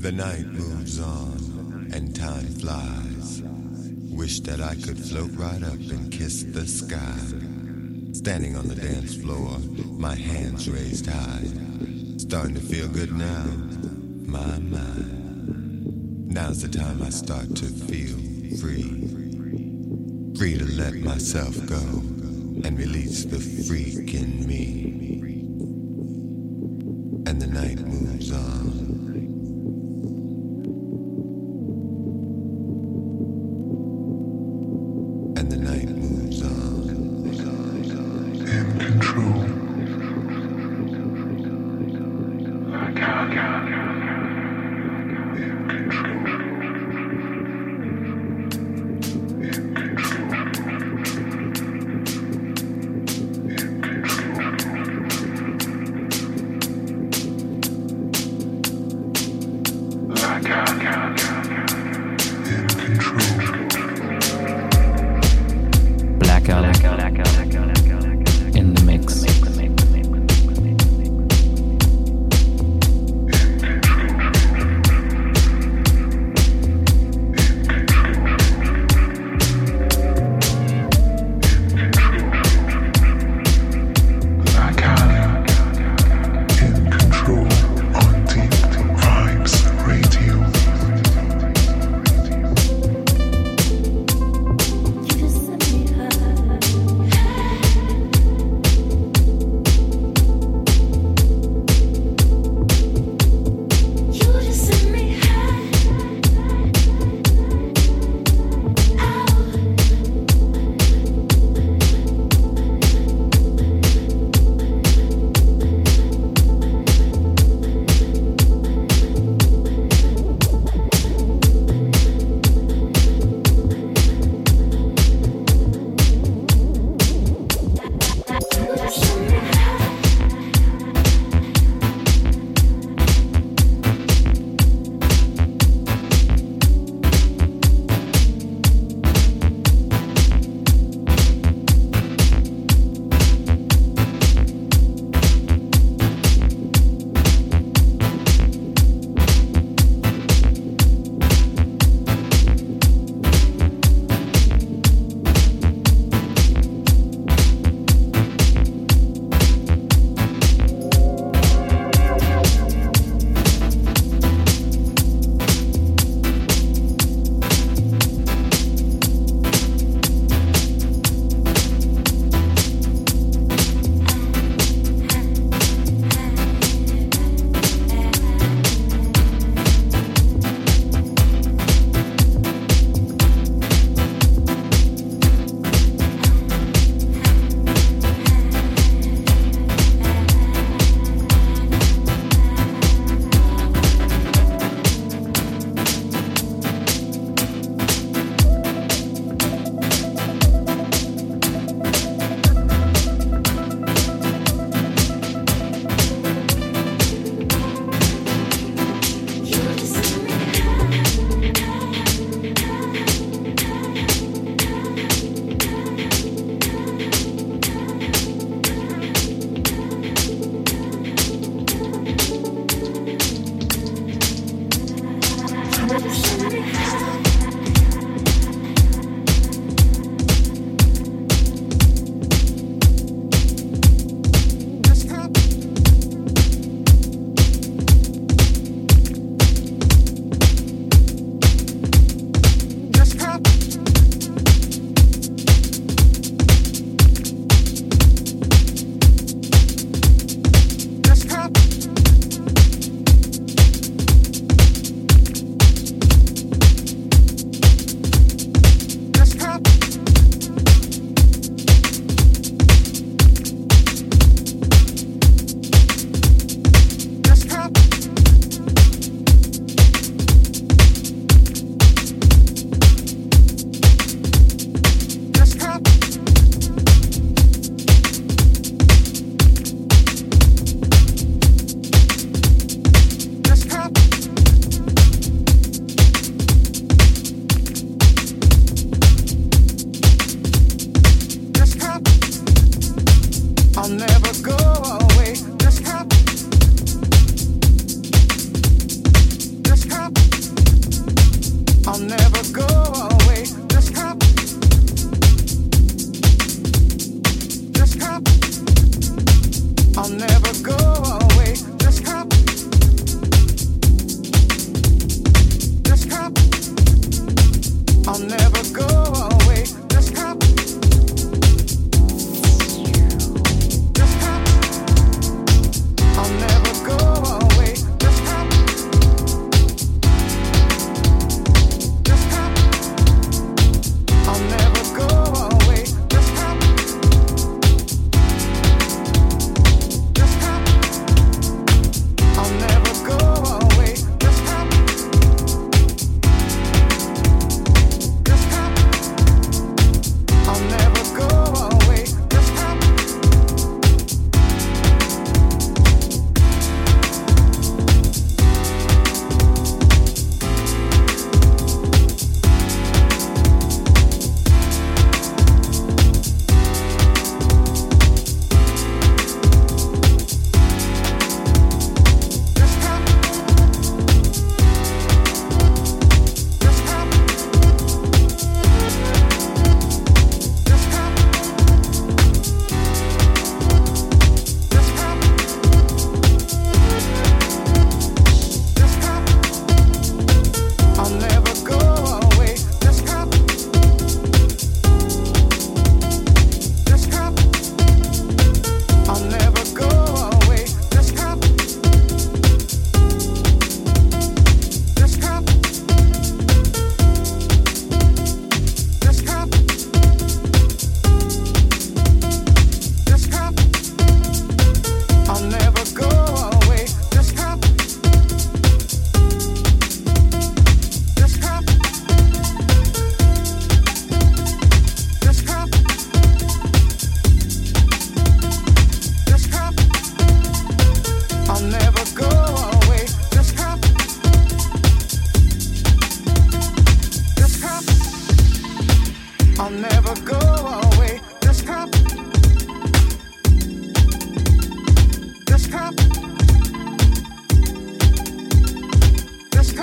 The night moves on and time flies. Wish that I could float right up and kiss the sky. Standing on the dance floor, my hands raised high. Starting to feel good now, my mind. Now's the time I start to feel free. Free to let myself go and release the freak in me.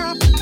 up.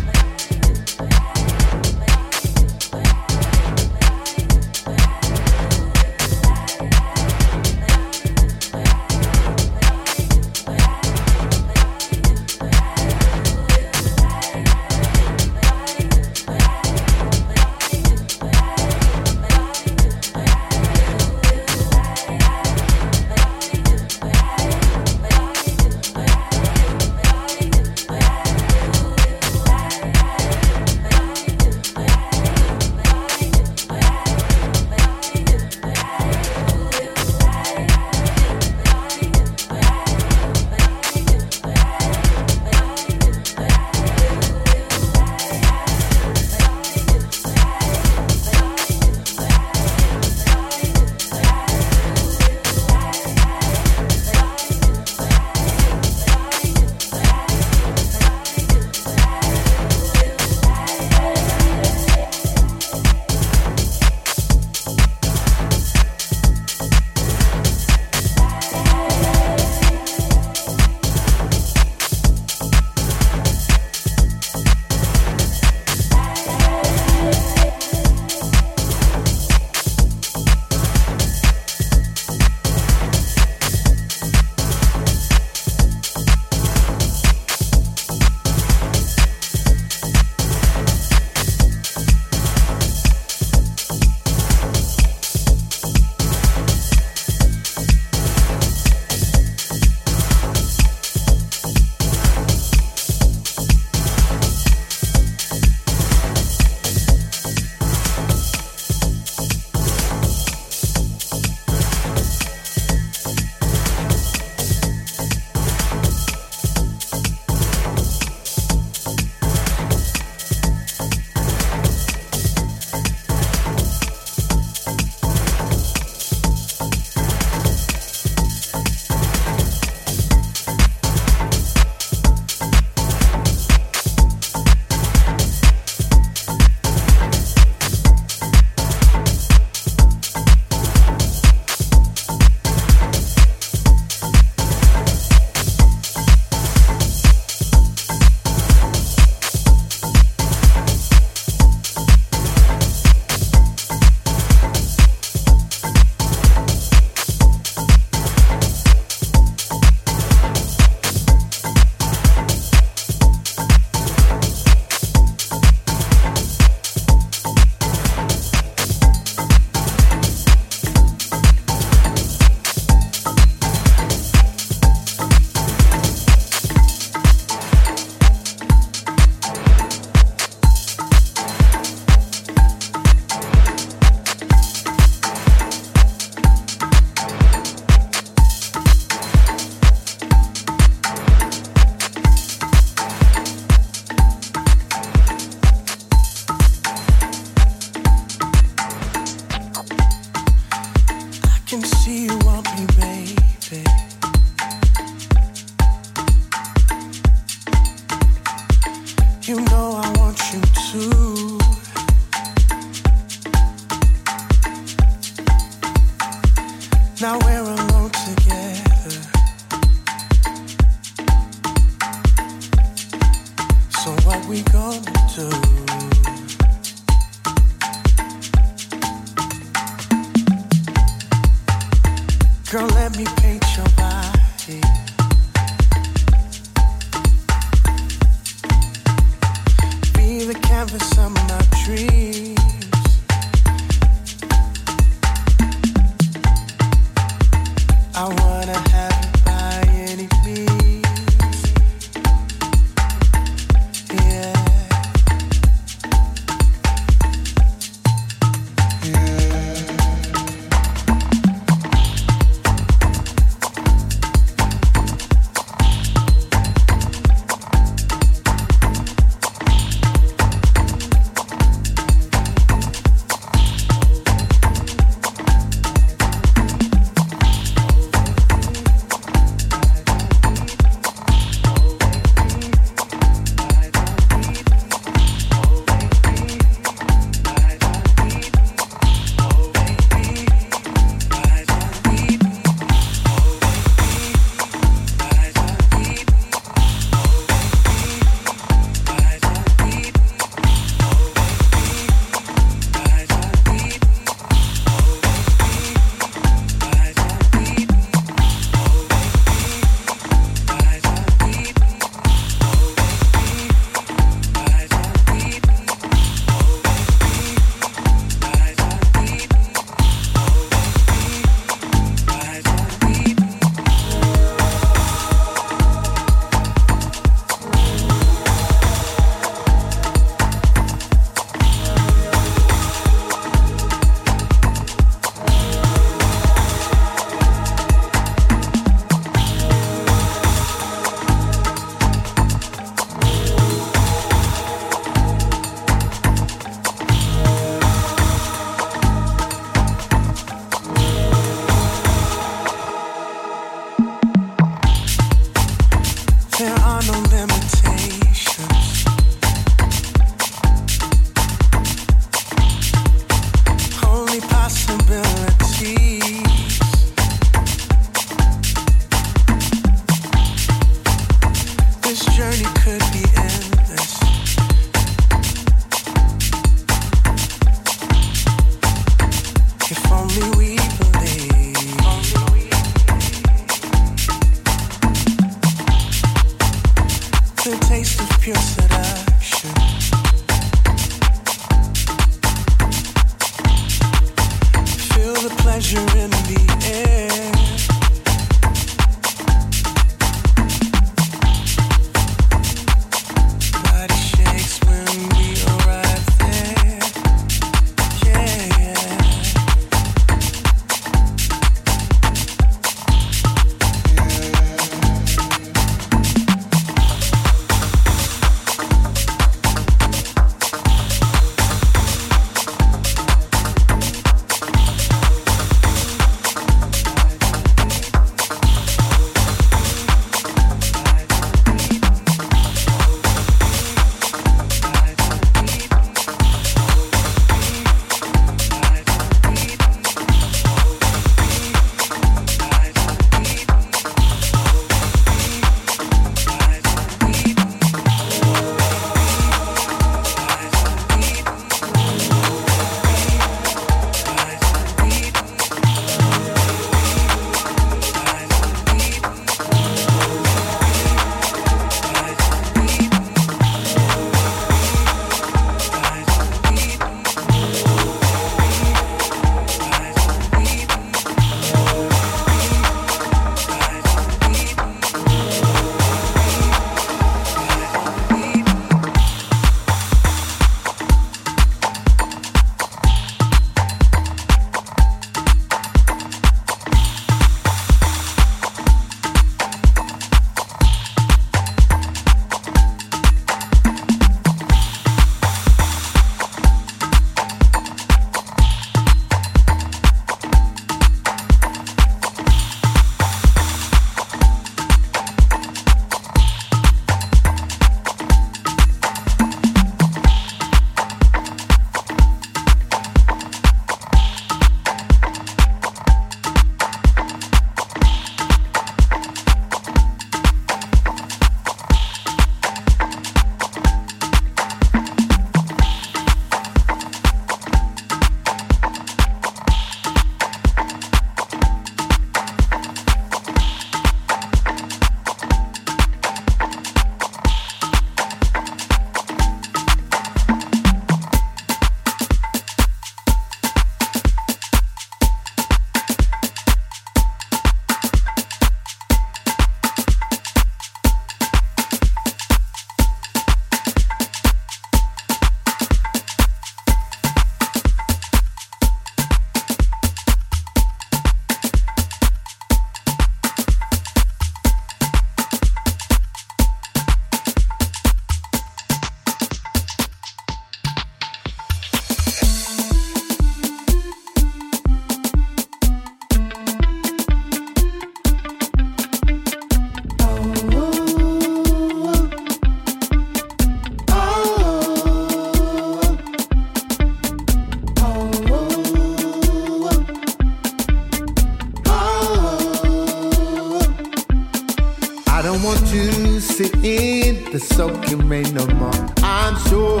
soaking rain no more. I'm sure.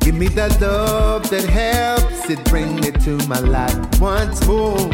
Give me that love that helps it bring it to my life once more.